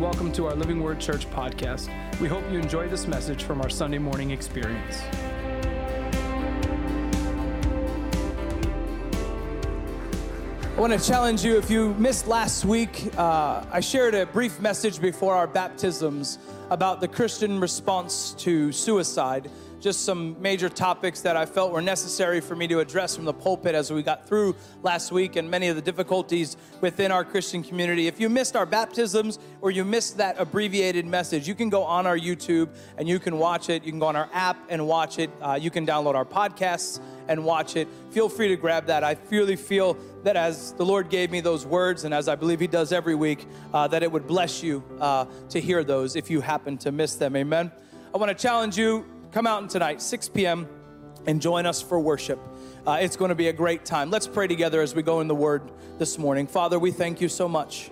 welcome to our Living Word Church podcast. We hope you enjoy this message from our Sunday morning experience. I want to challenge you if you missed last week, uh, I shared a brief message before our baptisms about the Christian response to suicide just some major topics that I felt were necessary for me to address from the pulpit as we got through last week and many of the difficulties within our Christian community. If you missed our baptisms or you missed that abbreviated message, you can go on our YouTube and you can watch it. You can go on our app and watch it. Uh, you can download our podcasts and watch it. Feel free to grab that. I really feel that as the Lord gave me those words, and as I believe He does every week, uh, that it would bless you uh, to hear those if you happen to miss them. Amen. I want to challenge you come out tonight, 6 p.m., and join us for worship. Uh, it's going to be a great time. Let's pray together as we go in the Word this morning. Father, we thank you so much.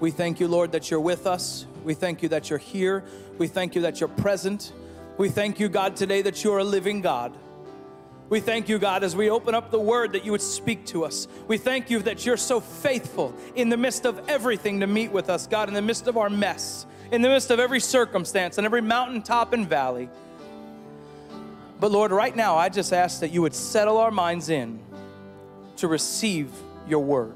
We thank you, Lord, that you're with us. We thank you that you're here. We thank you that you're present. We thank you, God, today that you're a living God. We thank you, God, as we open up the word that you would speak to us. We thank you that you're so faithful in the midst of everything to meet with us, God, in the midst of our mess, in the midst of every circumstance and every mountaintop and valley. But Lord, right now, I just ask that you would settle our minds in to receive your word.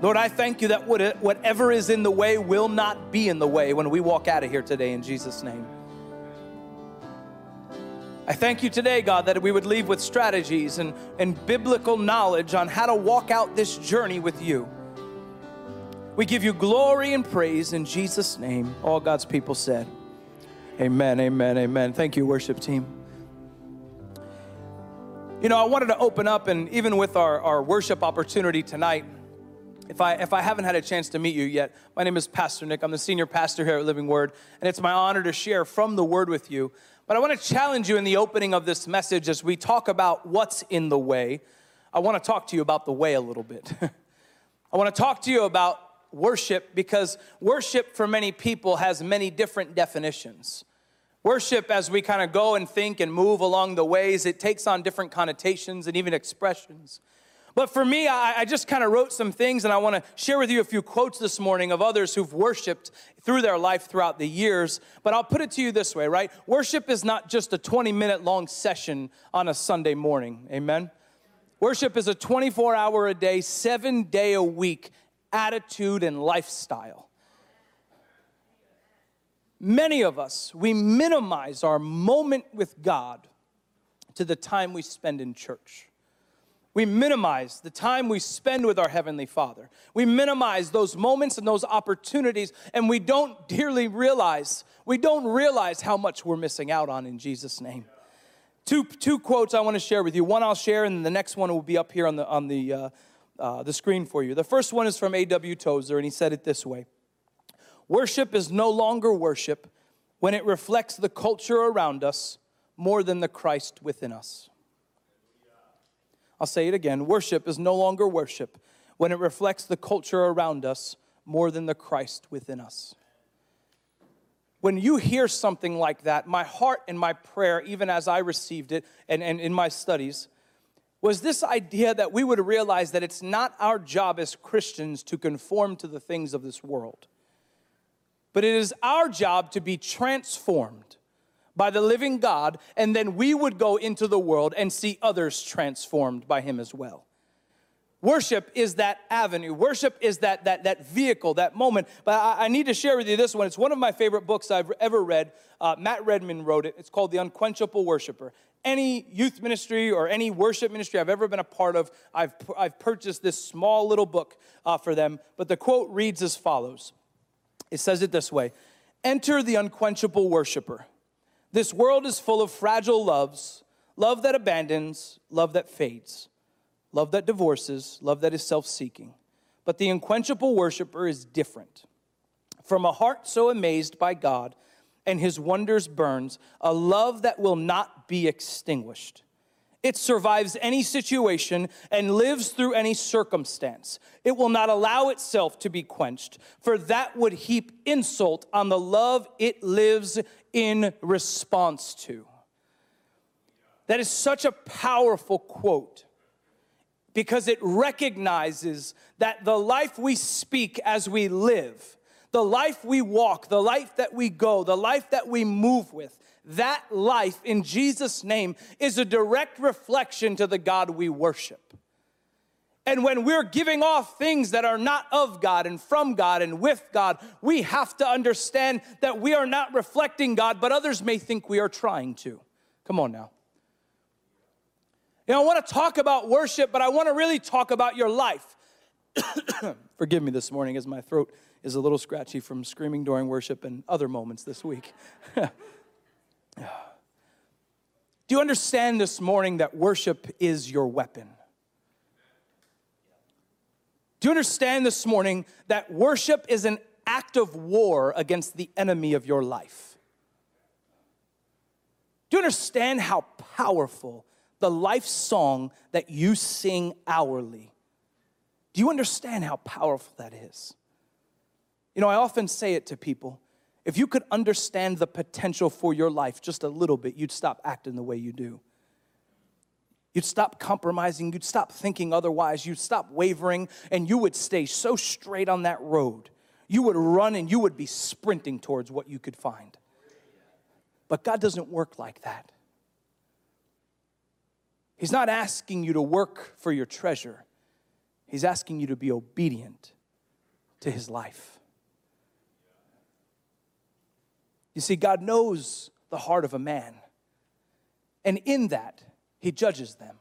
Lord, I thank you that whatever is in the way will not be in the way when we walk out of here today in Jesus' name. I thank you today, God, that we would leave with strategies and, and biblical knowledge on how to walk out this journey with you. We give you glory and praise in Jesus' name. All God's people said. Amen, amen, amen. Thank you, worship team. You know, I wanted to open up, and even with our, our worship opportunity tonight, if I, if I haven't had a chance to meet you yet, my name is Pastor Nick. I'm the senior pastor here at Living Word, and it's my honor to share from the Word with you. But I want to challenge you in the opening of this message as we talk about what's in the way. I want to talk to you about the way a little bit. I want to talk to you about worship because worship for many people has many different definitions. Worship, as we kind of go and think and move along the ways, it takes on different connotations and even expressions. But for me, I, I just kind of wrote some things, and I want to share with you a few quotes this morning of others who've worshiped through their life throughout the years. But I'll put it to you this way, right? Worship is not just a 20 minute long session on a Sunday morning. Amen? Worship is a 24 hour a day, seven day a week attitude and lifestyle many of us, we minimize our moment with God to the time we spend in church. We minimize the time we spend with our Heavenly Father. We minimize those moments and those opportunities, and we don't dearly realize, we don't realize how much we're missing out on in Jesus' name. Two, two quotes I want to share with you. One I'll share, and the next one will be up here on the, on the, uh, uh, the screen for you. The first one is from A.W. Tozer, and he said it this way Worship is no longer worship when it reflects the culture around us more than the Christ within us. I'll say it again worship is no longer worship when it reflects the culture around us more than the Christ within us. When you hear something like that, my heart and my prayer, even as I received it and, and in my studies, was this idea that we would realize that it's not our job as Christians to conform to the things of this world but it is our job to be transformed by the living God, and then we would go into the world and see others transformed by Him as well. Worship is that avenue. Worship is that, that, that vehicle, that moment. But I, I need to share with you this one. It's one of my favorite books I've ever read. Uh, Matt Redman wrote it. It's called The Unquenchable Worshiper. Any youth ministry or any worship ministry I've ever been a part of, I've, I've purchased this small little book uh, for them. But the quote reads as follows it says it this way Enter the unquenchable worshiper. This world is full of fragile loves love that abandons, love that fades, love that divorces, love that is self seeking. But the unquenchable worshiper is different. From a heart so amazed by God and his wonders burns, a love that will not be extinguished. It survives any situation and lives through any circumstance. It will not allow itself to be quenched, for that would heap insult on the love it lives in response to. That is such a powerful quote because it recognizes that the life we speak as we live, the life we walk, the life that we go, the life that we move with, that life in Jesus' name is a direct reflection to the God we worship. And when we're giving off things that are not of God and from God and with God, we have to understand that we are not reflecting God, but others may think we are trying to. Come on now. You know, I want to talk about worship, but I want to really talk about your life. Forgive me this morning as my throat is a little scratchy from screaming during worship and other moments this week. Do you understand this morning that worship is your weapon? Do you understand this morning that worship is an act of war against the enemy of your life? Do you understand how powerful the life song that you sing hourly? Do you understand how powerful that is? You know, I often say it to people if you could understand the potential for your life just a little bit, you'd stop acting the way you do. You'd stop compromising. You'd stop thinking otherwise. You'd stop wavering, and you would stay so straight on that road. You would run and you would be sprinting towards what you could find. But God doesn't work like that. He's not asking you to work for your treasure, He's asking you to be obedient to His life. You see, God knows the heart of a man. And in that, he judges them.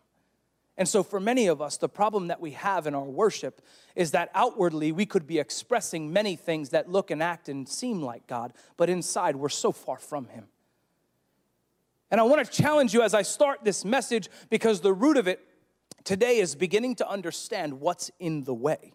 And so, for many of us, the problem that we have in our worship is that outwardly we could be expressing many things that look and act and seem like God, but inside we're so far from Him. And I want to challenge you as I start this message because the root of it today is beginning to understand what's in the way.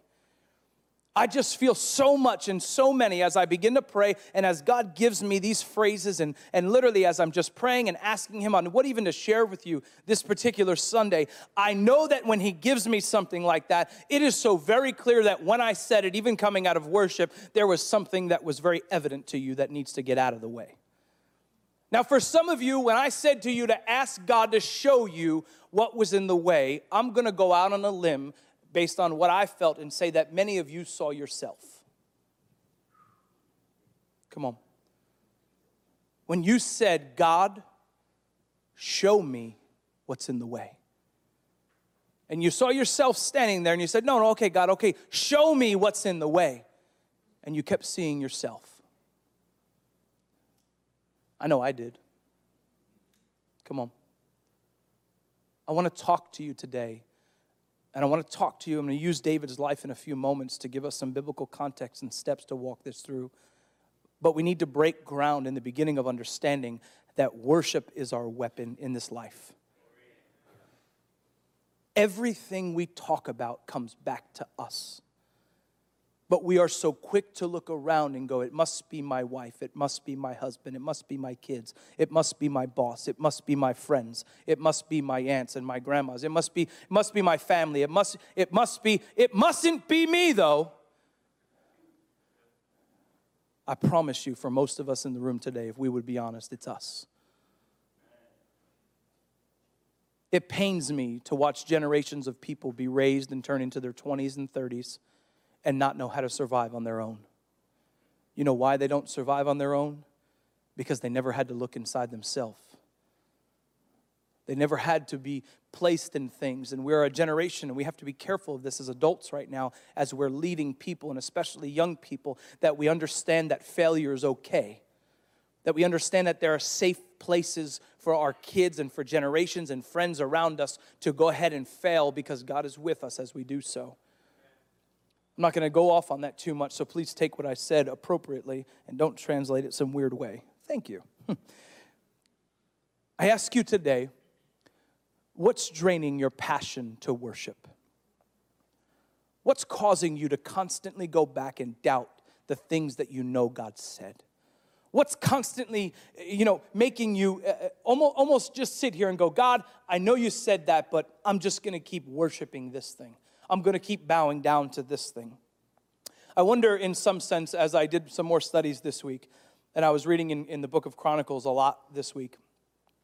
I just feel so much and so many as I begin to pray and as God gives me these phrases and, and literally as I'm just praying and asking Him on what even to share with you this particular Sunday, I know that when He gives me something like that, it is so very clear that when I said it, even coming out of worship, there was something that was very evident to you that needs to get out of the way. Now, for some of you, when I said to you to ask God to show you what was in the way, I'm gonna go out on a limb based on what I felt and say that many of you saw yourself. Come on. When you said, God, show me what's in the way. And you saw yourself standing there and you said, No, no, okay, God, okay, show me what's in the way. And you kept seeing yourself. I know I did. Come on. I want to talk to you today and I want to talk to you. I'm going to use David's life in a few moments to give us some biblical context and steps to walk this through. But we need to break ground in the beginning of understanding that worship is our weapon in this life. Everything we talk about comes back to us. But we are so quick to look around and go, it must be my wife, it must be my husband, it must be my kids, it must be my boss, it must be my friends, it must be my aunts and my grandmas, it must be, it must be my family, it must, it must be, it mustn't be me though. I promise you, for most of us in the room today, if we would be honest, it's us. It pains me to watch generations of people be raised and turn into their 20s and 30s and not know how to survive on their own. You know why they don't survive on their own? Because they never had to look inside themselves. They never had to be placed in things. And we're a generation, and we have to be careful of this as adults right now, as we're leading people, and especially young people, that we understand that failure is okay. That we understand that there are safe places for our kids and for generations and friends around us to go ahead and fail because God is with us as we do so. I'm not going to go off on that too much, so please take what I said appropriately and don't translate it some weird way. Thank you. I ask you today what's draining your passion to worship? What's causing you to constantly go back and doubt the things that you know God said? What's constantly, you know, making you uh, almost, almost just sit here and go, God, I know you said that, but I'm just gonna keep worshiping this thing. I'm going to keep bowing down to this thing. I wonder, in some sense, as I did some more studies this week, and I was reading in, in the book of Chronicles a lot this week,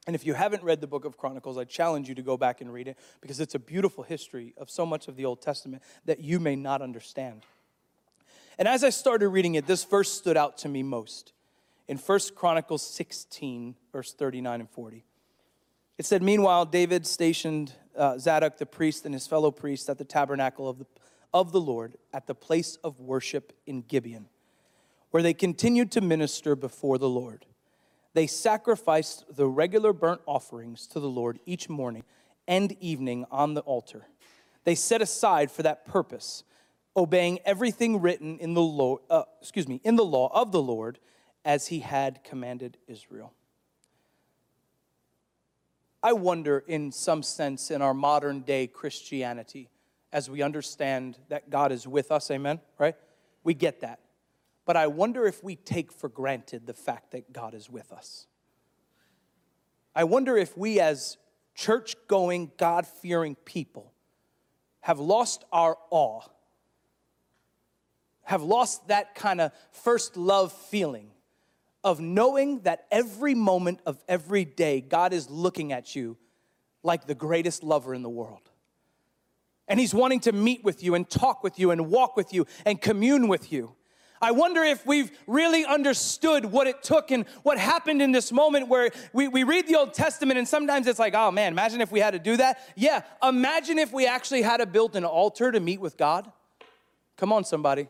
And if you haven't read the book of Chronicles, I challenge you to go back and read it because it's a beautiful history of so much of the Old Testament that you may not understand. And as I started reading it, this verse stood out to me most in 1 Chronicles 16, verse 39 and 40. It said, Meanwhile, David stationed uh, Zadok the priest and his fellow priests at the tabernacle of the, of the Lord at the place of worship in Gibeon, where they continued to minister before the Lord. They sacrificed the regular burnt offerings to the Lord each morning and evening on the altar. They set aside for that purpose, obeying everything written in the law, uh, excuse me, in the law of the Lord as he had commanded Israel. I wonder, in some sense, in our modern day Christianity, as we understand that God is with us, amen, right? We get that. But I wonder if we take for granted the fact that God is with us. I wonder if we, as church going, God fearing people, have lost our awe, have lost that kind of first love feeling of knowing that every moment of every day, God is looking at you like the greatest lover in the world. And He's wanting to meet with you and talk with you and walk with you and commune with you. I wonder if we've really understood what it took and what happened in this moment where we, we read the Old Testament and sometimes it's like, oh man, imagine if we had to do that. Yeah, imagine if we actually had to build an altar to meet with God. Come on, somebody.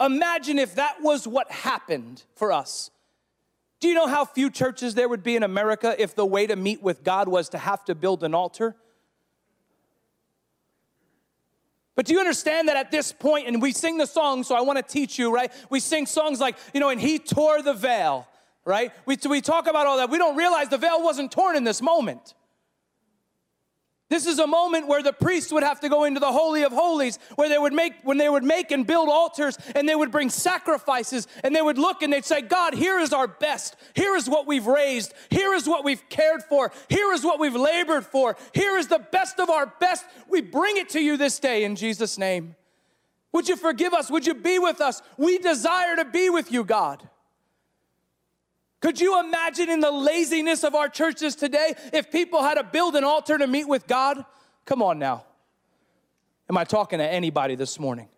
Imagine if that was what happened for us. Do you know how few churches there would be in America if the way to meet with God was to have to build an altar? But do you understand that at this point, and we sing the song, so I want to teach you, right? We sing songs like, you know, and he tore the veil, right? We, we talk about all that. We don't realize the veil wasn't torn in this moment. This is a moment where the priest would have to go into the holy of holies, where they would make when they would make and build altars and they would bring sacrifices and they would look and they'd say, "God, here is our best. Here is what we've raised. Here is what we've cared for. Here is what we've labored for. Here is the best of our best. We bring it to you this day in Jesus name. Would you forgive us? Would you be with us? We desire to be with you, God." Could you imagine in the laziness of our churches today if people had to build an altar to meet with God? Come on now. Am I talking to anybody this morning?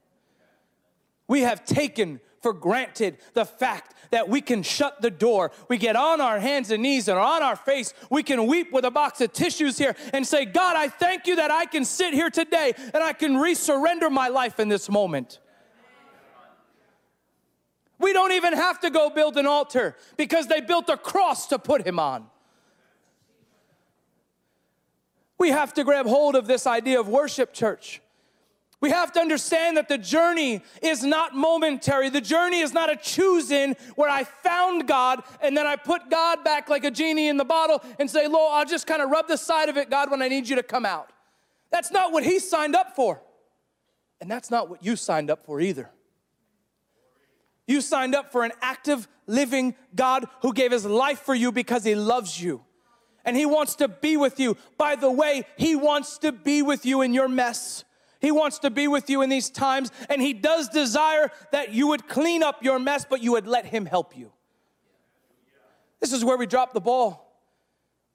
We have taken for granted the fact that we can shut the door. We get on our hands and knees and on our face. We can weep with a box of tissues here and say, God, I thank you that I can sit here today and I can resurrender my life in this moment. We don't even have to go build an altar because they built a cross to put him on. We have to grab hold of this idea of worship, church. We have to understand that the journey is not momentary. The journey is not a choosing where I found God and then I put God back like a genie in the bottle and say, Lord, I'll just kind of rub the side of it, God, when I need you to come out. That's not what He signed up for. And that's not what you signed up for either. You signed up for an active, living God who gave his life for you because he loves you. And he wants to be with you. By the way, he wants to be with you in your mess. He wants to be with you in these times, and he does desire that you would clean up your mess, but you would let him help you. This is where we drop the ball.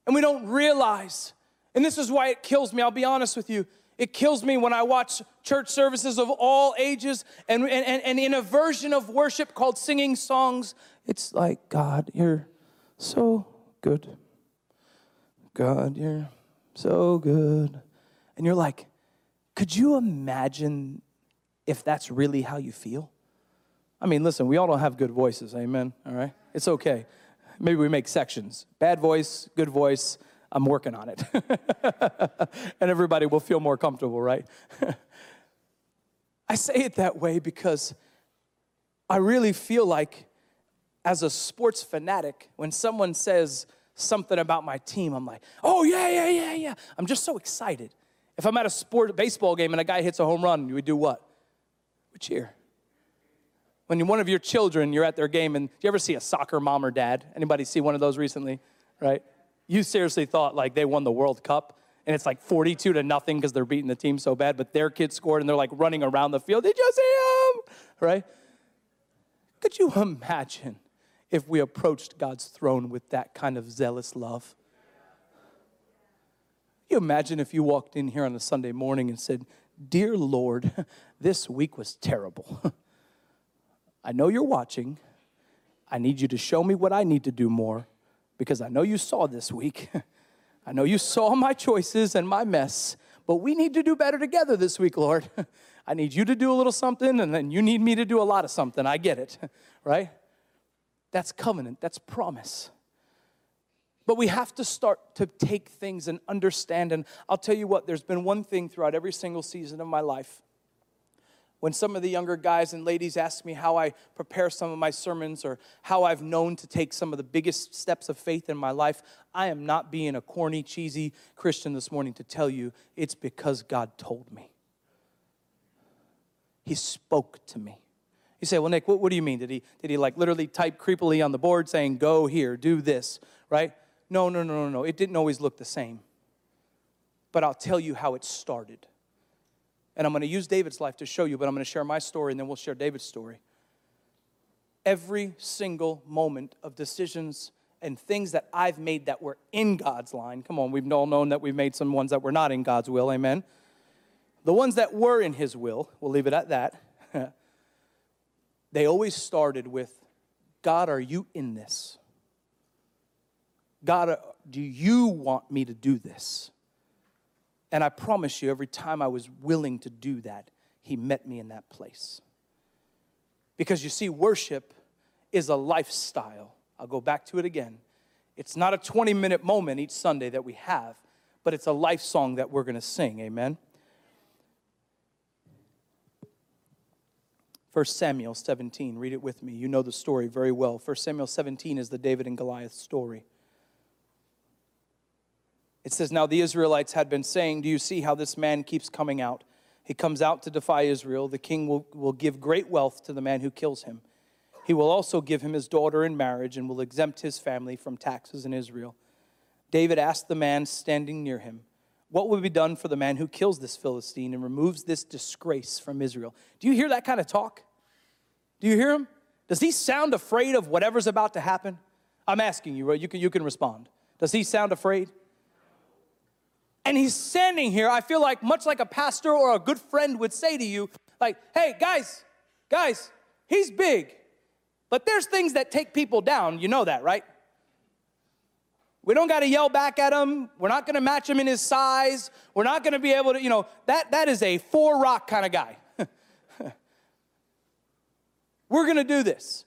And we don't realize, and this is why it kills me, I'll be honest with you. It kills me when I watch church services of all ages and, and, and in a version of worship called singing songs. It's like, God, you're so good. God, you're so good. And you're like, could you imagine if that's really how you feel? I mean, listen, we all don't have good voices, amen? All right? It's okay. Maybe we make sections bad voice, good voice, I'm working on it. and everybody will feel more comfortable, right? I say it that way because I really feel like, as a sports fanatic, when someone says something about my team, I'm like, oh, yeah, yeah, yeah, yeah. I'm just so excited. If I'm at a sport baseball game and a guy hits a home run, we do what? We cheer. When one of your children, you're at their game, and do you ever see a soccer mom or dad? Anybody see one of those recently? Right? You seriously thought like they won the World Cup and it's like 42 to nothing because they're beating the team so bad, but their kid scored and they're like running around the field. Did you see him? Right? Could you imagine if we approached God's throne with that kind of zealous love. You imagine if you walked in here on a Sunday morning and said, Dear Lord, this week was terrible. I know you're watching. I need you to show me what I need to do more because I know you saw this week. I know you saw my choices and my mess, but we need to do better together this week, Lord. I need you to do a little something, and then you need me to do a lot of something. I get it, right? That's covenant, that's promise. But we have to start to take things and understand. And I'll tell you what, there's been one thing throughout every single season of my life. When some of the younger guys and ladies ask me how I prepare some of my sermons or how I've known to take some of the biggest steps of faith in my life, I am not being a corny, cheesy Christian this morning to tell you it's because God told me. He spoke to me. You say, well, Nick, what, what do you mean? Did he, did he like literally type creepily on the board saying, go here, do this, right? No, no, no, no, no. It didn't always look the same. But I'll tell you how it started. And I'm going to use David's life to show you, but I'm going to share my story and then we'll share David's story. Every single moment of decisions and things that I've made that were in God's line. Come on, we've all known that we've made some ones that were not in God's will, amen. The ones that were in His will, we'll leave it at that. they always started with God, are you in this? God, uh, do you want me to do this? And I promise you, every time I was willing to do that, He met me in that place. Because you see, worship is a lifestyle. I'll go back to it again. It's not a 20 minute moment each Sunday that we have, but it's a life song that we're going to sing. Amen. 1 Samuel 17, read it with me. You know the story very well. 1 Samuel 17 is the David and Goliath story. It says, Now the Israelites had been saying, Do you see how this man keeps coming out? He comes out to defy Israel. The king will, will give great wealth to the man who kills him. He will also give him his daughter in marriage and will exempt his family from taxes in Israel. David asked the man standing near him, What will be done for the man who kills this Philistine and removes this disgrace from Israel? Do you hear that kind of talk? Do you hear him? Does he sound afraid of whatever's about to happen? I'm asking you? You can, you can respond. Does he sound afraid? And he's standing here, I feel like, much like a pastor or a good friend would say to you, like, hey, guys, guys, he's big, but there's things that take people down. You know that, right? We don't got to yell back at him. We're not going to match him in his size. We're not going to be able to, you know, that, that is a four rock kind of guy. We're going to do this.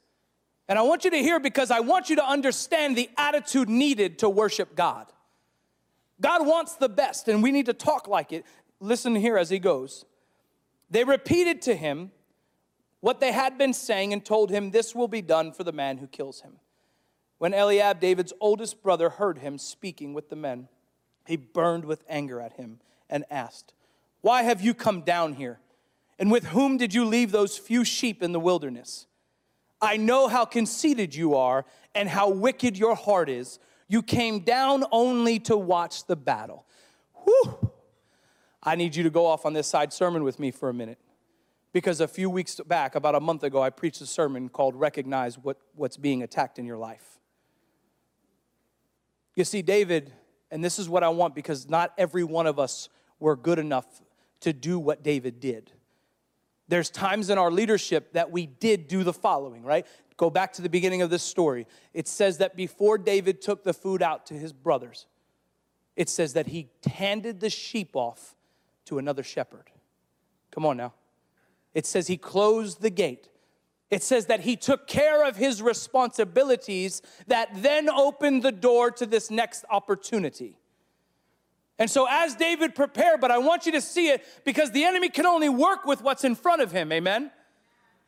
And I want you to hear because I want you to understand the attitude needed to worship God. God wants the best, and we need to talk like it. Listen here as he goes. They repeated to him what they had been saying and told him, This will be done for the man who kills him. When Eliab, David's oldest brother, heard him speaking with the men, he burned with anger at him and asked, Why have you come down here? And with whom did you leave those few sheep in the wilderness? I know how conceited you are and how wicked your heart is. You came down only to watch the battle. Whew. I need you to go off on this side sermon with me for a minute. Because a few weeks back, about a month ago, I preached a sermon called Recognize what, What's Being Attacked in Your Life. You see, David, and this is what I want because not every one of us were good enough to do what David did there's times in our leadership that we did do the following, right? Go back to the beginning of this story. It says that before David took the food out to his brothers, it says that he handed the sheep off to another shepherd. Come on now. It says he closed the gate. It says that he took care of his responsibilities that then opened the door to this next opportunity. And so, as David prepared, but I want you to see it because the enemy can only work with what's in front of him, amen?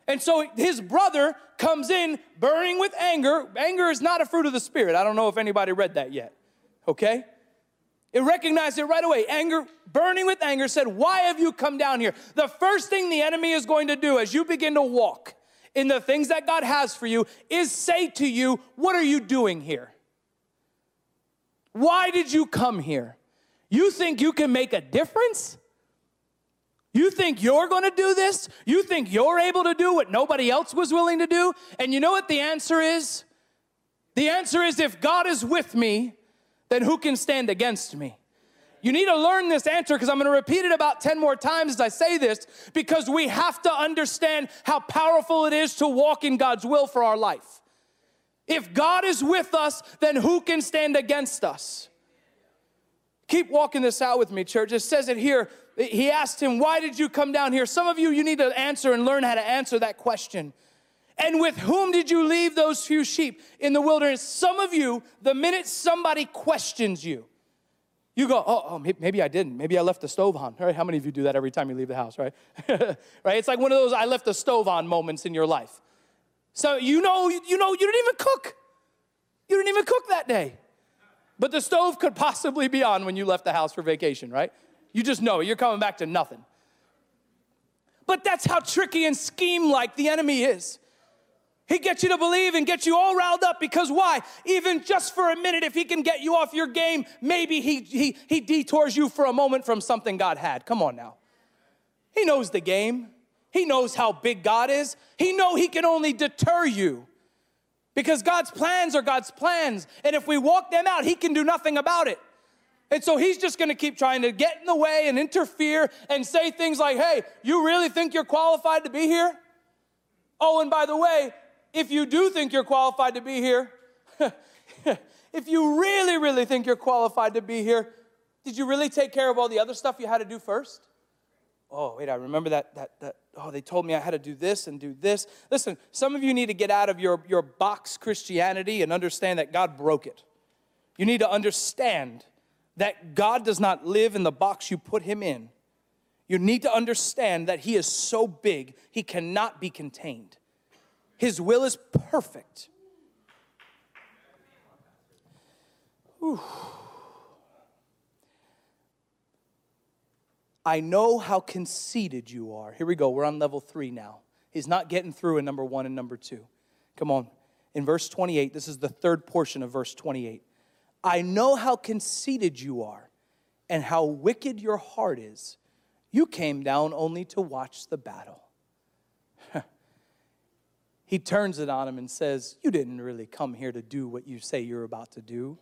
And so his brother comes in burning with anger. Anger is not a fruit of the Spirit. I don't know if anybody read that yet, okay? It recognized it right away. Anger, burning with anger, said, Why have you come down here? The first thing the enemy is going to do as you begin to walk in the things that God has for you is say to you, What are you doing here? Why did you come here? You think you can make a difference? You think you're going to do this? You think you're able to do what nobody else was willing to do? And you know what the answer is? The answer is if God is with me, then who can stand against me? You need to learn this answer because I'm going to repeat it about 10 more times as I say this because we have to understand how powerful it is to walk in God's will for our life. If God is with us, then who can stand against us? Keep walking this out with me, church. It says it here. He asked him, Why did you come down here? Some of you, you need to answer and learn how to answer that question. And with whom did you leave those few sheep in the wilderness? Some of you, the minute somebody questions you, you go, oh, oh, maybe I didn't. Maybe I left the stove on. Right? How many of you do that every time you leave the house, right? right? It's like one of those I left the stove on moments in your life. So you know, you know, you didn't even cook. You didn't even cook that day. But the stove could possibly be on when you left the house for vacation, right? You just know it. You're coming back to nothing. But that's how tricky and scheme like the enemy is. He gets you to believe and gets you all riled up because why? Even just for a minute, if he can get you off your game, maybe he, he, he detours you for a moment from something God had. Come on now. He knows the game. He knows how big God is. He know he can only deter you because God's plans are God's plans. And if we walk them out, he can do nothing about it. And so he's just gonna keep trying to get in the way and interfere and say things like, hey, you really think you're qualified to be here? Oh, and by the way, if you do think you're qualified to be here, if you really, really think you're qualified to be here, did you really take care of all the other stuff you had to do first? Oh, wait, I remember that, that, that, oh, they told me I had to do this and do this. Listen, some of you need to get out of your, your box Christianity and understand that God broke it. You need to understand that God does not live in the box you put him in. You need to understand that he is so big, he cannot be contained. His will is perfect. I know how conceited you are. Here we go. We're on level three now. He's not getting through in number one and number two. Come on. In verse 28, this is the third portion of verse 28. I know how conceited you are and how wicked your heart is. You came down only to watch the battle he turns it on him and says, You didn't really come here to do what you say you're about to do.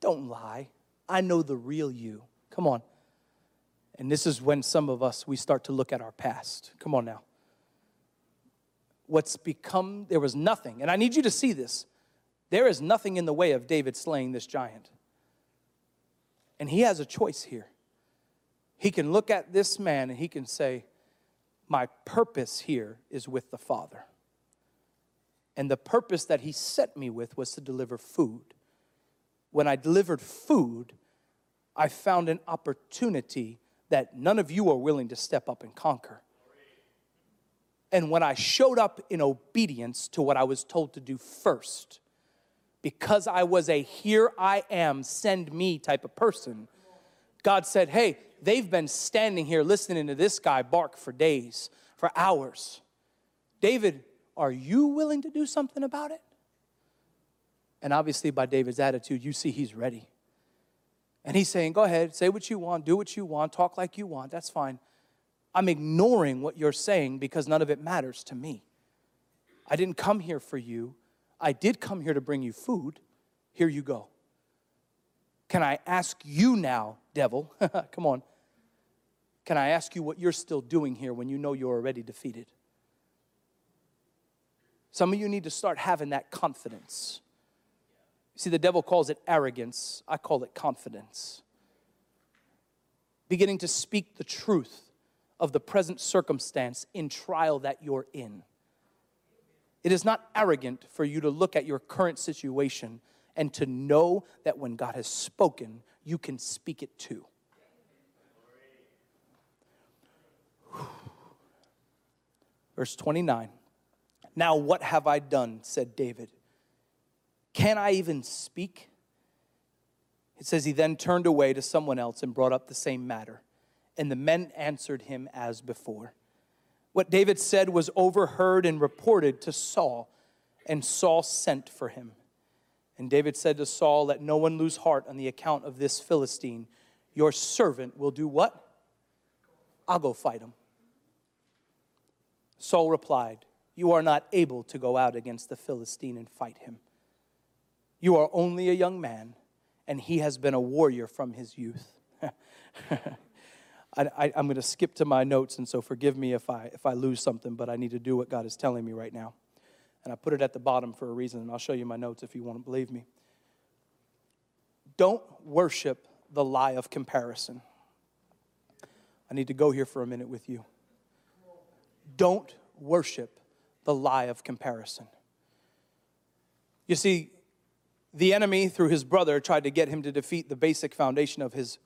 Don't lie. I know the real you. Come on. And this is when some of us, we start to look at our past. Come on now. What's become, there was nothing, and I need you to see this. There is nothing in the way of David slaying this giant. And he has a choice here. He can look at this man and he can say, My purpose here is with the Father. And the purpose that he set me with was to deliver food. When I delivered food, I found an opportunity that none of you are willing to step up and conquer. And when I showed up in obedience to what I was told to do first, because I was a here I am, send me type of person, God said, Hey, they've been standing here listening to this guy bark for days, for hours. David, are you willing to do something about it? And obviously, by David's attitude, you see he's ready. And he's saying, Go ahead, say what you want, do what you want, talk like you want, that's fine. I'm ignoring what you're saying because none of it matters to me. I didn't come here for you. I did come here to bring you food. Here you go. Can I ask you now, devil? Come on. Can I ask you what you're still doing here when you know you're already defeated? Some of you need to start having that confidence. See, the devil calls it arrogance, I call it confidence. Beginning to speak the truth of the present circumstance in trial that you're in. It is not arrogant for you to look at your current situation and to know that when God has spoken, you can speak it too. Verse 29. Now, what have I done? said David. Can I even speak? It says he then turned away to someone else and brought up the same matter. And the men answered him as before. What David said was overheard and reported to Saul, and Saul sent for him. And David said to Saul, Let no one lose heart on the account of this Philistine. Your servant will do what? I'll go fight him. Saul replied, you are not able to go out against the Philistine and fight him. You are only a young man, and he has been a warrior from his youth. I, am going to skip to my notes, and so forgive me if I, if I lose something, but I need to do what God is telling me right now. And I put it at the bottom for a reason, and I'll show you my notes if you want to believe me. Don't worship the lie of comparison. I need to go here for a minute with you. Don't worship the lie of comparison. You see, the enemy, through his brother, tried to get him to defeat the basic foundation of his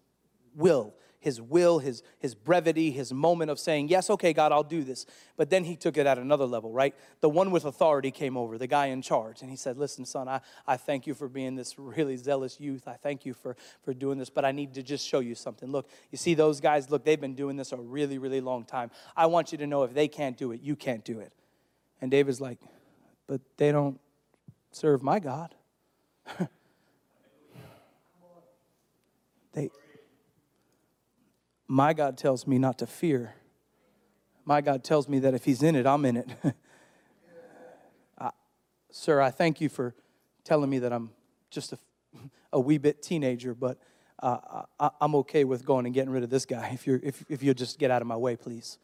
will his will, his, his brevity, his moment of saying, Yes, okay, God, I'll do this. But then he took it at another level, right? The one with authority came over, the guy in charge, and he said, Listen, son, I, I thank you for being this really zealous youth. I thank you for, for doing this, but I need to just show you something. Look, you see those guys, look, they've been doing this a really, really long time. I want you to know if they can't do it, you can't do it. And David's like, But they don't serve my God. they my God tells me not to fear. My God tells me that if He's in it, I'm in it. uh, sir, I thank you for telling me that I'm just a, a wee bit teenager, but uh, I, am okay with going and getting rid of this guy if, you're, if, if you'll just get out of my way, please.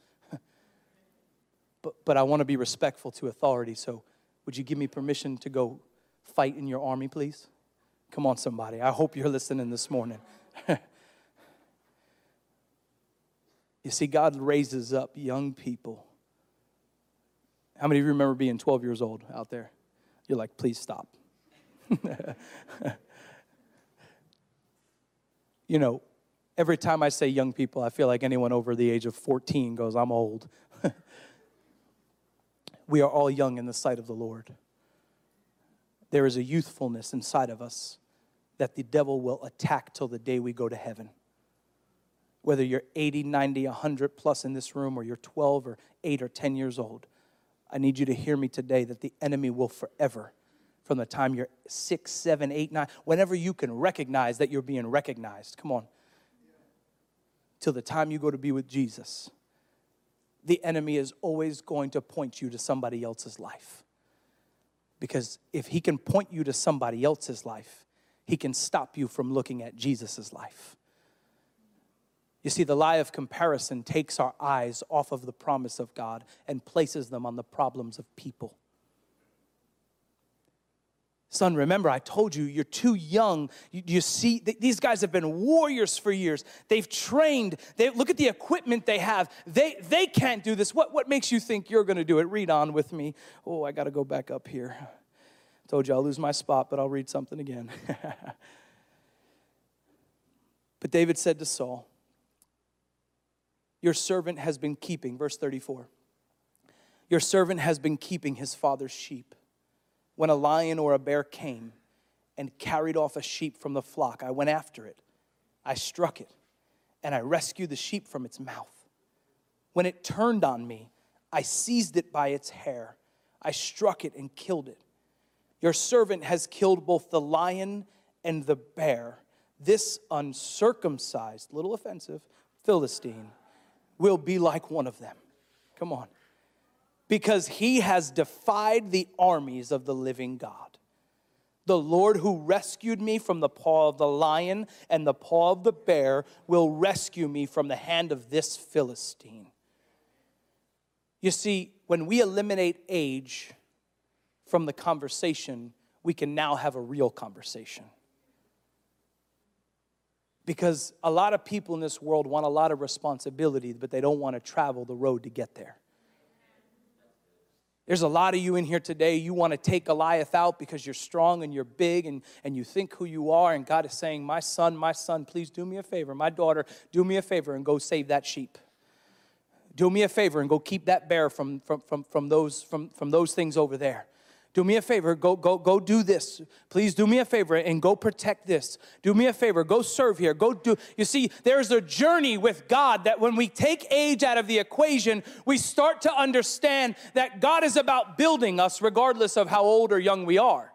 but, but I want to be respectful to authority, so would you give me permission to go fight in your army, please? Come on, somebody. I hope you're listening this morning. You see, God raises up young people. How many of you remember being 12 years old out there? You're like, please stop. you know, every time I say young people, I feel like anyone over the age of 14 goes, I'm old. we are all young in the sight of the Lord. There is a youthfulness inside of us that the devil will attack till the day we go to heaven whether you're 80, 90, 100 plus in this room, or you're 12 or 8 or 10 years old, I need you to hear me today that the enemy will forever, from the time you're 6, 7, 8, 9, whenever you can recognize that you're being recognized, come on, till the time you go to be with Jesus, the enemy is always going to point you to somebody else's life. Because if he can point you to somebody else's life, he can stop you from looking at Jesus' life. You see, the lie of comparison takes our eyes off of the promise of God and places them on the problems of people. Son, remember, I told you, you're too young. You, you see, th- these guys have been warriors for years. They've trained. They, look at the equipment they have. They, they can't do this. What, what makes you think you're going to do it? Read on with me. Oh, I got to go back up here. Told you I'll lose my spot, but I'll read something again. but David said to Saul, your servant has been keeping, verse 34. Your servant has been keeping his father's sheep. When a lion or a bear came and carried off a sheep from the flock, I went after it. I struck it, and I rescued the sheep from its mouth. When it turned on me, I seized it by its hair. I struck it and killed it. Your servant has killed both the lion and the bear. This uncircumcised, little offensive, Philistine will be like one of them. Come on. Because he has defied the armies of the living God. The Lord who rescued me from the paw of the lion and the paw of the bear will rescue me from the hand of this Philistine. You see, when we eliminate age from the conversation, we can now have a real conversation. Because a lot of people in this world want a lot of responsibility, but they don't want to travel the road to get there. There's a lot of you in here today, you want to take Goliath out because you're strong and you're big and, and you think who you are. And God is saying, My son, my son, please do me a favor. My daughter, do me a favor and go save that sheep. Do me a favor and go keep that bear from, from, from, from, those, from, from those things over there. Do me a favor, go, go, go do this. Please do me a favor and go protect this. Do me a favor, go serve here. Go do. You see, there's a journey with God that when we take age out of the equation, we start to understand that God is about building us regardless of how old or young we are.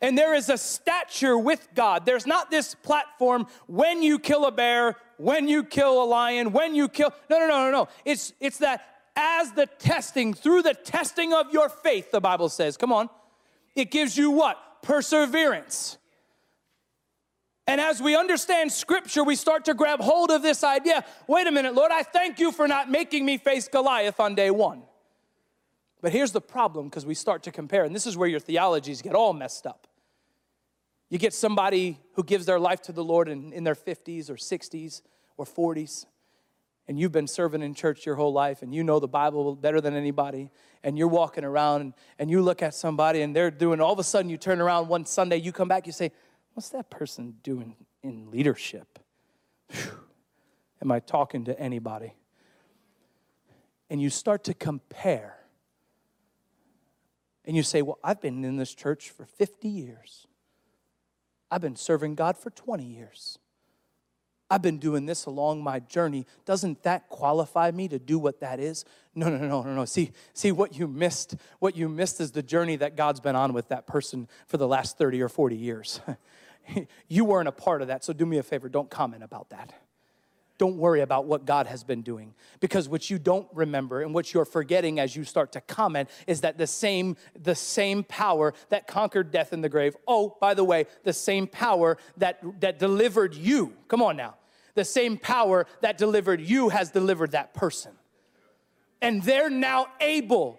And there is a stature with God. There's not this platform when you kill a bear, when you kill a lion, when you kill. No, no, no, no, no. It's, it's that as the testing, through the testing of your faith, the Bible says. Come on. It gives you what? perseverance. And as we understand scripture, we start to grab hold of this idea wait a minute, Lord, I thank you for not making me face Goliath on day one. But here's the problem because we start to compare, and this is where your theologies get all messed up. You get somebody who gives their life to the Lord in, in their 50s or 60s or 40s, and you've been serving in church your whole life and you know the Bible better than anybody, and you're walking around and, and you look at somebody and they're doing, all of a sudden you turn around one Sunday, you come back, you say, What's that person doing in leadership? Whew. Am I talking to anybody? And you start to compare. And you say, Well, I've been in this church for 50 years. I've been serving God for 20 years. I've been doing this along my journey. Doesn't that qualify me to do what that is? No, no, no, no, no. See, see what you missed. What you missed is the journey that God's been on with that person for the last 30 or 40 years. you weren't a part of that, so do me a favor, don't comment about that. Don't worry about what God has been doing. Because what you don't remember and what you're forgetting as you start to comment is that the same, the same power that conquered death in the grave, oh, by the way, the same power that, that delivered you, come on now, the same power that delivered you has delivered that person. And they're now able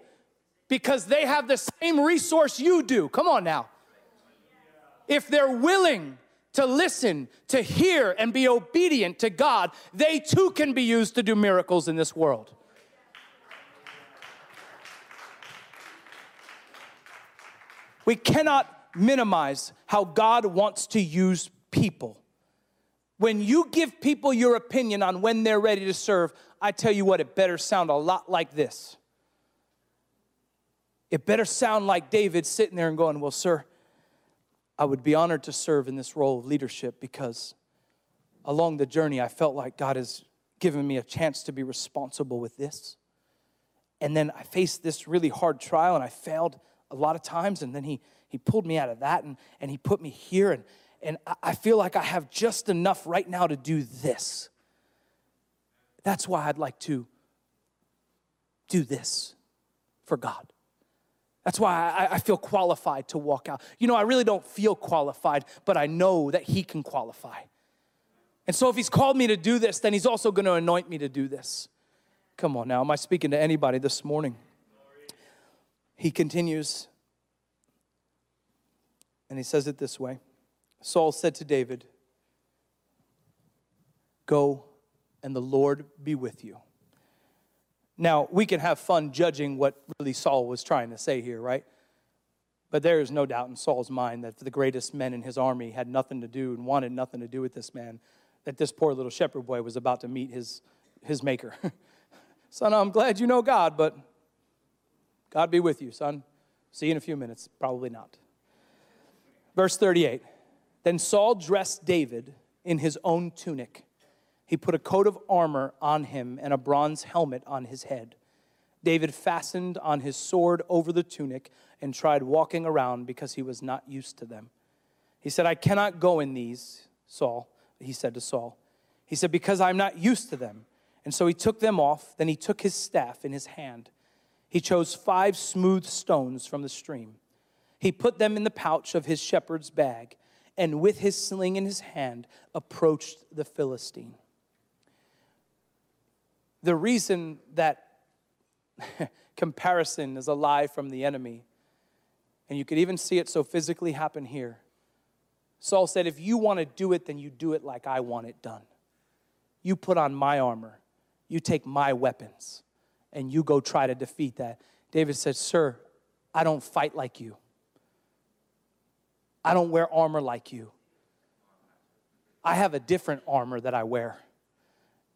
because they have the same resource you do. Come on now if they're willing to listen, to hear, and be obedient to God, they too can be used to do miracles in this world. We cannot minimize how God wants to use people. When you give people your opinion on when they're ready to serve, I tell you what, it better sound a lot like this. It better sound like David sitting there and going, Well, sir, I would be honored to serve in this role of leadership because along the journey, I felt like God has given me a chance to be responsible with this. And then I faced this really hard trial and I failed a lot of times. And then He, he pulled me out of that and, and He put me here. And, and I feel like I have just enough right now to do this. That's why I'd like to do this for God. That's why I, feel qualified to walk out. You know, I really don't feel qualified, but I know that He can qualify. And so, if He's called me to do this, then He's also going to anoint me to do this. Come on now, am I speaking to anybody this morning? He continues, and he says it this way Saul said to David, Go, and the Lord be with you. Now, we can have fun judging what really Saul was trying to say here, right? But there is no doubt in Saul's mind that the greatest men in his army had nothing to do and wanted nothing to do with this man, that this poor little shepherd boy was about to meet his, his maker. son, I'm glad you know God, but God be with you, son. See you in a few minutes. Probably not. Verse 38 Then Saul dressed David in his own tunic he put a coat of armor on him and a bronze helmet on his head. David fastened on his sword over the tunic and tried walking around because he was not used to them. He said, I cannot go in these, Saul, he said to Saul. He said, Because I'm not used to them. And so he took them off. Then he took his staff in his hand. He chose five smooth stones from the stream. He put them in the pouch of his shepherd's bag, and with his sling in his hand, approached the Philistine the reason that comparison is a lie from the enemy, and you could even see it so physically happen here. Saul said, If you want to do it, then you do it like I want it done. You put on my armor, you take my weapons, and you go try to defeat that. David said, Sir, I don't fight like you. I don't wear armor like you. I have a different armor that I wear.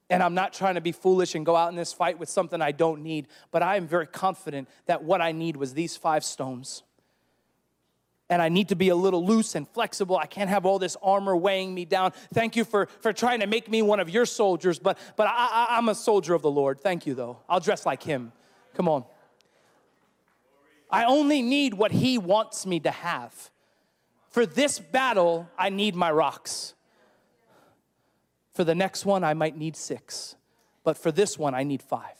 And I'm not trying to be foolish and go out in this fight with something I don't need, but I am very confident that what I need was these five stones. And I need to be a little loose and flexible. I can't have all this armor weighing me down. Thank you for, for trying to make me one of your soldiers, but, but I, I, I'm a soldier of the Lord. Thank you, though. I'll dress like him. Come on. I only need what he wants me to have. For this battle, I need my rocks. For the next one, I might need six, but for this one, I need five.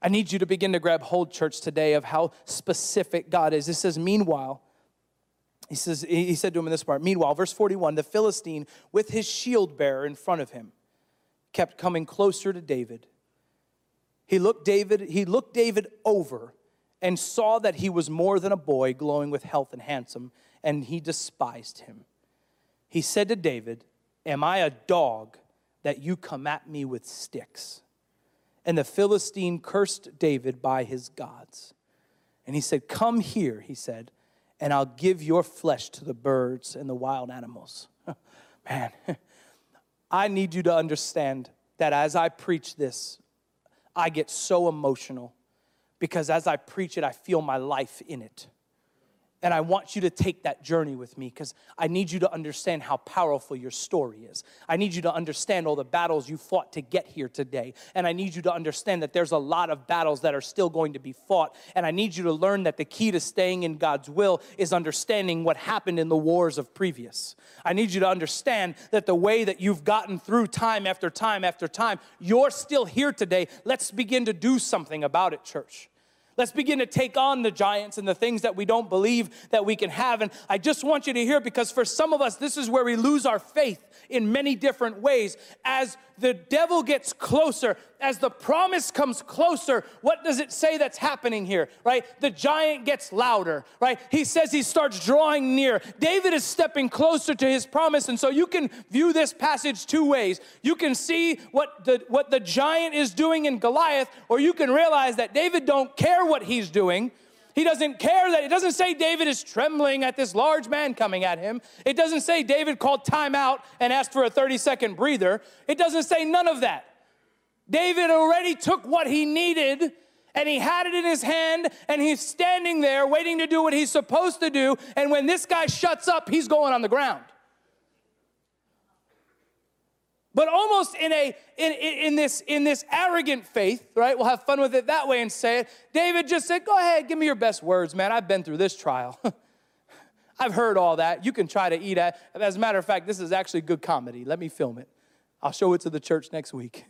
I need you to begin to grab hold, church, today of how specific God is. It says, Meanwhile, he says, he said to him in this part, Meanwhile, verse 41, the Philistine with his shield bearer in front of him kept coming closer to David. He looked David, he looked David over and saw that he was more than a boy, glowing with health and handsome, and he despised him. He said to David, Am I a dog that you come at me with sticks? And the Philistine cursed David by his gods. And he said, Come here, he said, and I'll give your flesh to the birds and the wild animals. Man, I need you to understand that as I preach this, I get so emotional because as I preach it, I feel my life in it. And I want you to take that journey with me because I need you to understand how powerful your story is. I need you to understand all the battles you fought to get here today. And I need you to understand that there's a lot of battles that are still going to be fought. And I need you to learn that the key to staying in God's will is understanding what happened in the wars of previous. I need you to understand that the way that you've gotten through time after time after time, you're still here today. Let's begin to do something about it, church. Let's begin to take on the giants and the things that we don't believe that we can have. And I just want you to hear because for some of us, this is where we lose our faith in many different ways. As the devil gets closer, as the promise comes closer, what does it say that's happening here, right? The giant gets louder, right? He says he starts drawing near. David is stepping closer to his promise. And so you can view this passage two ways. You can see what the, what the giant is doing in Goliath, or you can realize that David don't care what he's doing he doesn't care that it doesn't say David is trembling at this large man coming at him. It doesn't say David called time out and asked for a 30 second breather. It doesn't say none of that. David already took what he needed and he had it in his hand and he's standing there waiting to do what he's supposed to do. And when this guy shuts up, he's going on the ground. But almost in a in, in this in this arrogant faith, right? We'll have fun with it that way and say it. David just said, "Go ahead, give me your best words, man. I've been through this trial. I've heard all that. You can try to eat at. As a matter of fact, this is actually good comedy. Let me film it. I'll show it to the church next week.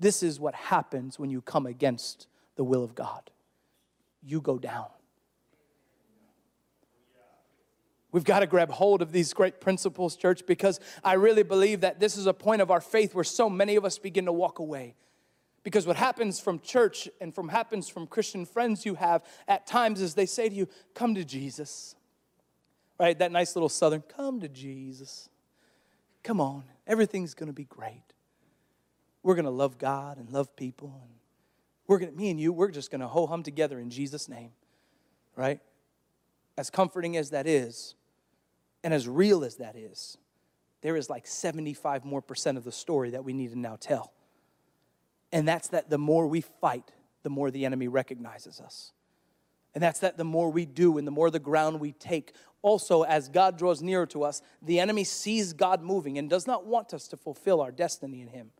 This is what happens when you come against the will of God. You go down. We've got to grab hold of these great principles, church, because I really believe that this is a point of our faith where so many of us begin to walk away. Because what happens from church and from happens from Christian friends you have at times is they say to you, Come to Jesus. Right? That nice little southern, come to Jesus. Come on, everything's gonna be great. We're gonna love God and love people. And we're gonna, me and you, we're just gonna ho hum together in Jesus' name. Right? As comforting as that is, and as real as that is, there is like 75 more percent of the story that we need to now tell. And that's that the more we fight, the more the enemy recognizes us. And that's that the more we do and the more the ground we take. Also, as God draws nearer to us, the enemy sees God moving and does not want us to fulfill our destiny in Him.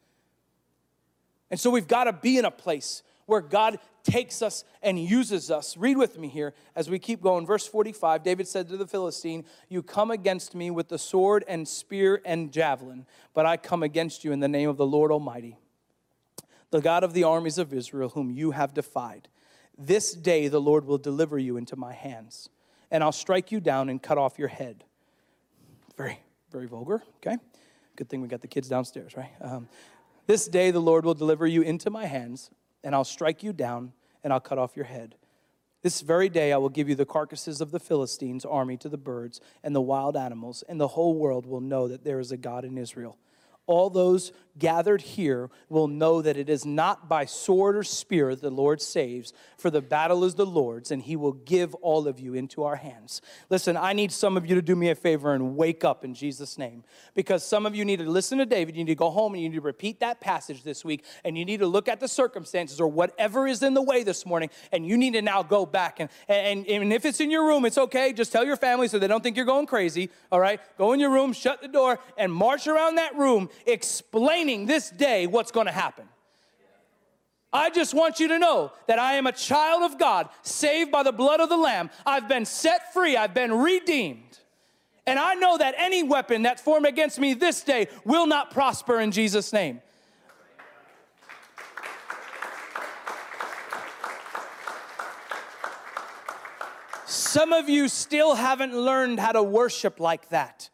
And so we've got to be in a place where God takes us and uses us. Read with me here as we keep going. Verse 45 David said to the Philistine, You come against me with the sword and spear and javelin, but I come against you in the name of the Lord Almighty, the God of the armies of Israel, whom you have defied. This day the Lord will deliver you into my hands, and I'll strike you down and cut off your head. Very, very vulgar, okay? Good thing we got the kids downstairs, right? Um, this day the Lord will deliver you into my hands and I'll strike you down, and I'll cut off your head. This very day I will give you the carcasses of the Philistines' army to the birds and the wild animals, and the whole world will know that there is a God in Israel all those gathered here will know that it is not by sword or spear that the Lord saves, for the battle is the Lord's, and he will give all of you into our hands. Listen, I need some of you to do me a favor and wake up in Jesus' name, because some of you need to listen to David. You need to go home and you need to repeat that passage this week, and you need to look at the circumstances or whatever is in the way this morning, and you need to now go back. And, and, and if it's in your room, it's okay. Just tell your family so they don't think you're going crazy, all right? Go in your room, shut the door, and march around that room explaining this day what's going to happen. I just want you to know that I am a child of God, saved by the blood of the Lamb. I've been set free, I've been redeemed. And I know that any weapon that's formed against me this day will not prosper in Jesus' name. Some of you still haven't learned how to worship like that.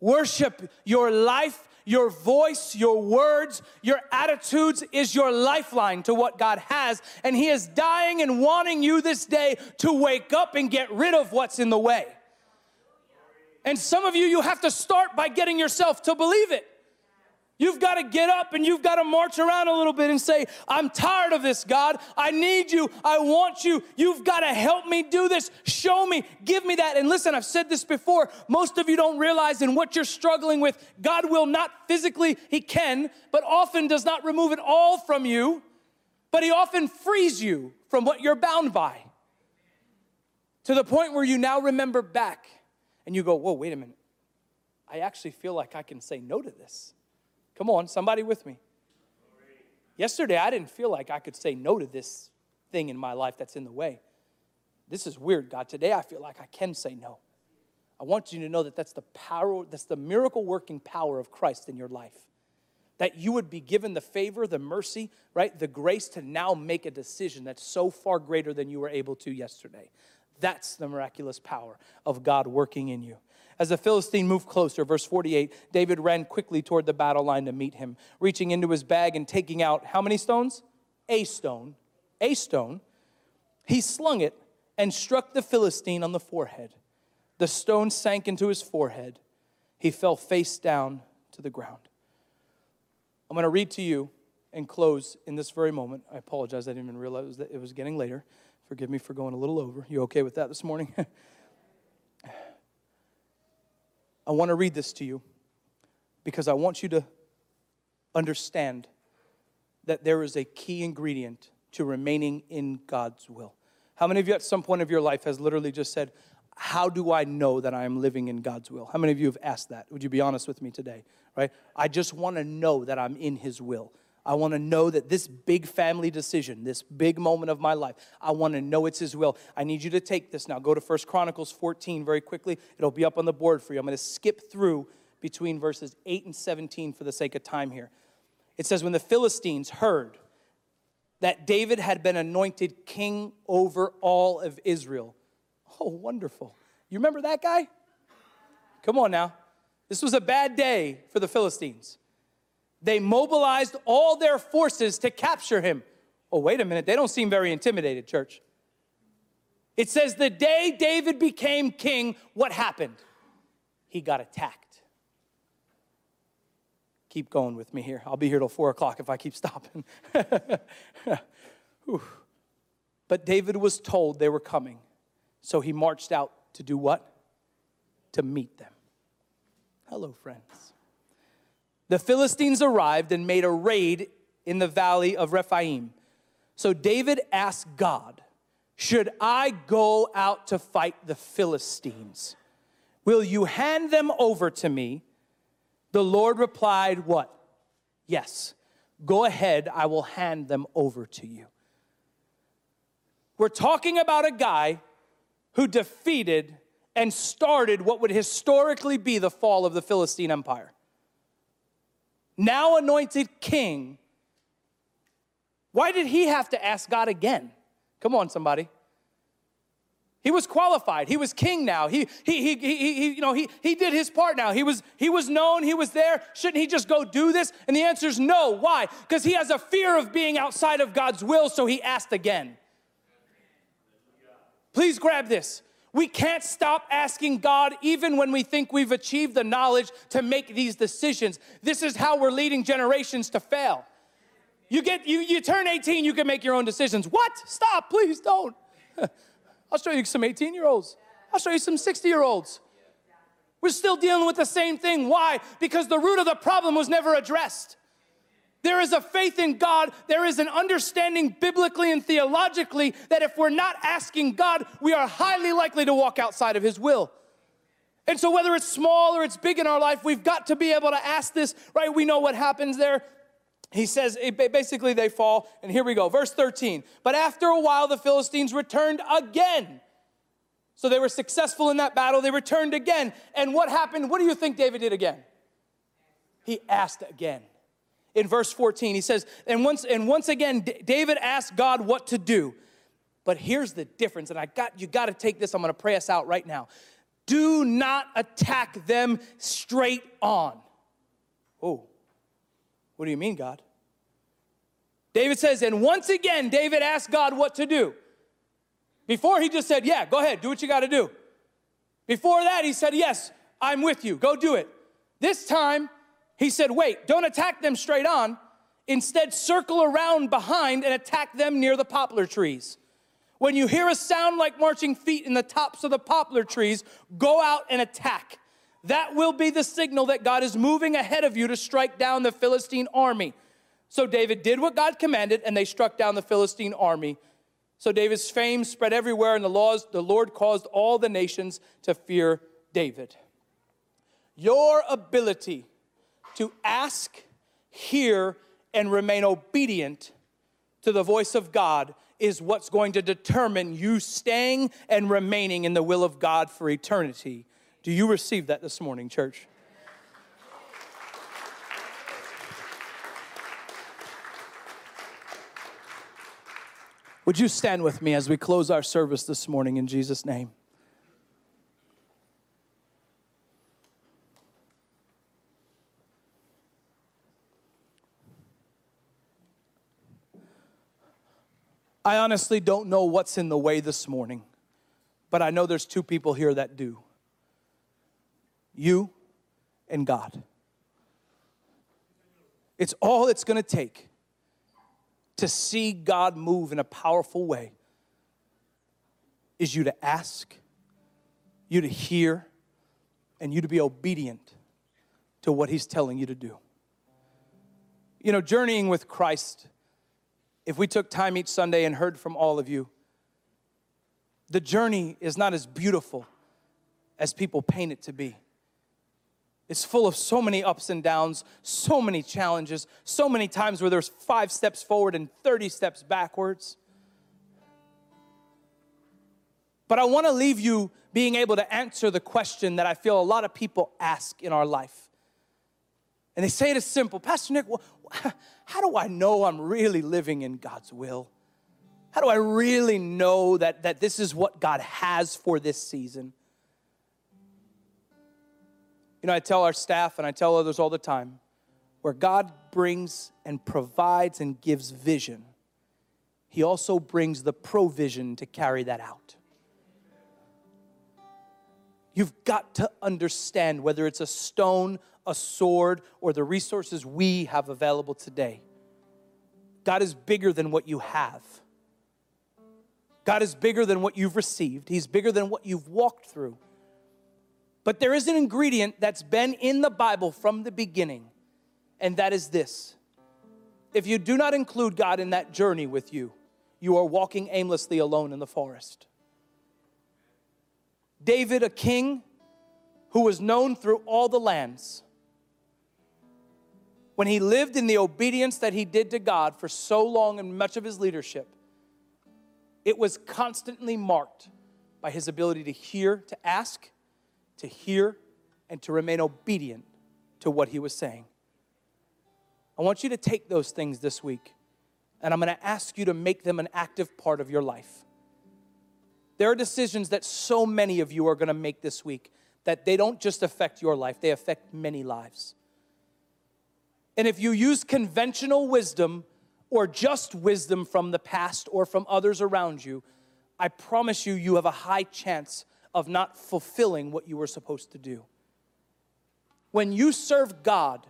Worship your life your voice, your words, your attitudes is your lifeline to what God has. And He is dying and wanting you this day to wake up and get rid of what's in the way. And some of you, you have to start by getting yourself to believe it. You've got to get up and you've got to march around a little bit and say, I'm tired of this, God. I need you. I want you. You've got to help me do this. Show me. Give me that. And listen, I've said this before. Most of you don't realize in what you're struggling with, God will not physically, He can, but often does not remove it all from you, but He often frees you from what you're bound by. To the point where you now remember back and you go, Whoa, wait a minute. I actually feel like I can say no to this. Come on, somebody with me. Yesterday, I didn't feel like I could say no to this thing in my life that's in the way. This is weird, God. Today, I feel like I can say no. I want you to know that that's the power, that's the miracle working power of Christ in your life. That you would be given the favor, the mercy, right? The grace to now make a decision that's so far greater than you were able to yesterday. That's the miraculous power of God working in you. As the Philistine moved closer, verse 48, David ran quickly toward the battle line to meet him, reaching into his bag and taking out how many stones? A stone. A stone. He slung it and struck the Philistine on the forehead. The stone sank into his forehead. He fell face down to the ground. I'm going to read to you and close in this very moment. I apologize, I didn't even realize that it was getting later. Forgive me for going a little over. You okay with that this morning? I want to read this to you because I want you to understand that there is a key ingredient to remaining in God's will. How many of you at some point of your life has literally just said, How do I know that I am living in God's will? How many of you have asked that? Would you be honest with me today? Right? I just want to know that I'm in His will. I want to know that this big family decision, this big moment of my life, I want to know it's his will. I need you to take this now. Go to First Chronicles 14 very quickly. It'll be up on the board for you. I'm going to skip through between verses 8 and 17 for the sake of time here. It says, When the Philistines heard that David had been anointed king over all of Israel. Oh, wonderful. You remember that guy? Come on now. This was a bad day for the Philistines they mobilized all their forces to capture him. Oh, wait a minute. They don't seem very intimidated, church. It says the day David became king, what happened? He got attacked. Keep going with me here. I'll be here till four o'clock if I keep stopping. but David was told they were coming. So he marched out to do what? To meet them. Hello, friends the Philistines arrived and made a raid in the valley of Rephaim. So David asked God, Should I go out to fight the Philistines? Will you hand them over to me? The Lord replied, What? Yes. Go ahead, I will hand them over to you. We're talking about a guy who defeated and started what would historically be the fall of the Philistine Empire now anointed king, why did he have to ask God again? Come on, somebody. He was qualified. He was king now. He, he, he, he, he, you know, he, he did his part now. He was, he was known. He was there. Shouldn't he just go do this? And the answer is no. Why? Because he has a fear of being outside of God's will, so he asked again. Please grab this. We can't stop asking God even when we think we've achieved the knowledge to make these decisions. This is how we're leading generations to fail. You get you you turn 18, you can make your own decisions. What? Stop, please don't. I'll show you some 18-year-olds. I'll show you some 60-year-olds. We're still dealing with the same thing. Why? Because the root of the problem was never addressed. There is a faith in God. There is an understanding biblically and theologically that if we're not asking God, we are highly likely to walk outside of His will. And so, whether it's small or it's big in our life, we've got to be able to ask this, right? We know what happens there. He says, eh, basically, they fall. And here we go, verse 13. But after a while, the Philistines returned again. So they were successful in that battle. They returned again. And what happened? What do you think David did again? He asked again in verse 14. He says, and once, and once again, D- David asked God what to do. But here's the difference, and I got you got to take this. I'm going to pray us out right now. Do not attack them straight on. Oh, what do you mean, God? David says, and once again, David asked God what to do. Before he just said, Yeah, go ahead, do what you got to do. Before that, he said, Yes, I'm with you, go do it. This time, he said, Wait, don't attack them straight on. Instead, circle around behind and attack them near the poplar trees. When you hear a sound like marching feet in the tops of the poplar trees, go out and attack. That will be the signal that God is moving ahead of you to strike down the Philistine army. So David did what God commanded, and they struck down the Philistine army. So David's fame spread everywhere, and the laws, the Lord caused all the nations to fear David. Your ability to ask, hear, and remain obedient to the voice of God is what's going to determine you staying and remaining in the will of God for eternity. Do you receive that this morning, church? Would you stand with me as we close our service this morning in Jesus' name? I honestly don't know what's in the way this morning, but I know there's two people here that do you and God. It's all it's gonna take to see God move in a powerful way is you to ask, you to hear, and you to be obedient to what He's telling you to do. You know, journeying with Christ if we took time each Sunday and heard from all of you, the journey is not as beautiful as people paint it to be. It's full of so many ups and downs, so many challenges, so many times where there's five steps forward and 30 steps backwards. But I want to leave you being able to answer the question that I feel a lot of people ask in our life. And they say it is simple Pastor Nick, how do I know I'm really living in God's will? How do I really know that, that this is what God has for this season? You know, I tell our staff and I tell others all the time where God brings and provides and gives vision, He also brings the provision to carry that out. You've got to understand whether it's a stone, a sword, or the resources we have available today. God is bigger than what you have. God is bigger than what you've received. He's bigger than what you've walked through. But there is an ingredient that's been in the Bible from the beginning, and that is this. If you do not include God in that journey with you, you are walking aimlessly alone in the forest. David, a king who was known through all the lands, when he lived in the obedience that he did to God for so long and much of his leadership, it was constantly marked by his ability to hear, to ask, to hear, and to remain obedient to what he was saying. I want you to take those things this week, and I'm to ask you to make them an active part of your life. There are decisions that so many of you are to make this week that they don't just affect your life, they affect many lives. And if you use conventional wisdom or just wisdom from the past or from others around you, I promise you, you have a high chance of not fulfilling what you were supposed to do. When you serve God,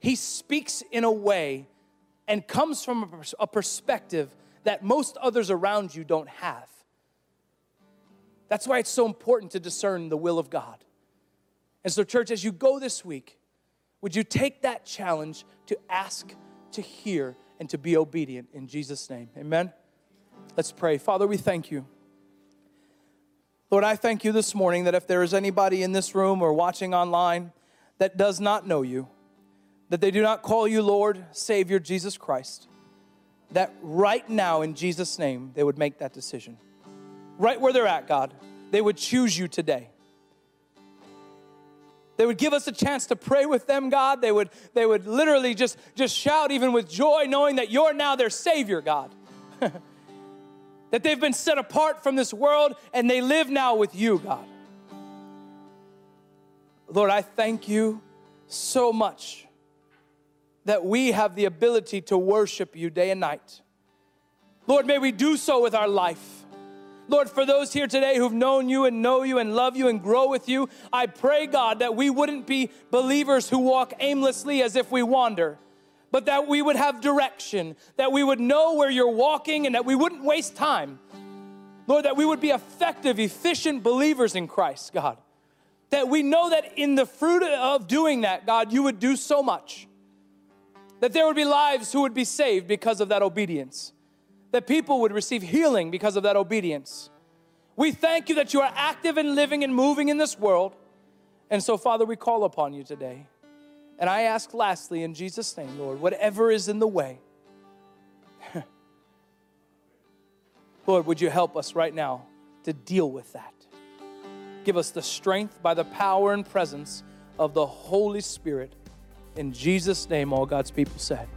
He speaks in a way and comes from a perspective that most others around you don't have. That's why it's so important to discern the will of God. And so, church, as you go this week, would you take that challenge to ask, to hear, and to be obedient in Jesus' name? Amen. Let's pray. Father, we thank you. Lord, I thank you this morning that if there is anybody in this room or watching online that does not know you, that they do not call you Lord, Savior, Jesus Christ, that right now in Jesus' name they would make that decision. Right where they're at, God, they would choose you today. They would give us a chance to pray with them, God. They would, they would literally just, just shout even with joy, knowing that you're now their Savior, God. that they've been set apart from this world and they live now with you, God. Lord, I thank you so much that we have the ability to worship you day and night. Lord, may we do so with our life. Lord, for those here today who've known you and know you and love you and grow with you, I pray, God, that we wouldn't be believers who walk aimlessly as if we wander, but that we would have direction, that we would know where you're walking, and that we wouldn't waste time. Lord, that we would be effective, efficient believers in Christ, God. That we know that in the fruit of doing that, God, you would do so much. That there would be lives who would be saved because of that obedience that people would receive healing because of that obedience. We thank you that you are active and living and moving in this world. And so, Father, we call upon you today. And I ask lastly, in Jesus' name, Lord, whatever is in the way, Lord, would you help us right now to deal with that? Give us the strength by the power and presence of the Holy Spirit. In Jesus' name, all God's people said.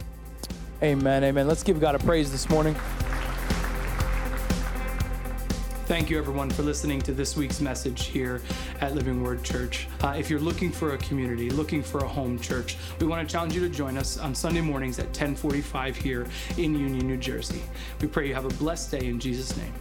Amen. Amen. Let's give God a praise this morning. Thank you, everyone, for listening to this week's message here at Living Word Church. Uh, if you're looking for a community, looking for a home church, we want to challenge you to join us on Sunday mornings at 1045 here in Union, New Jersey. We pray you have a blessed day in Jesus' name.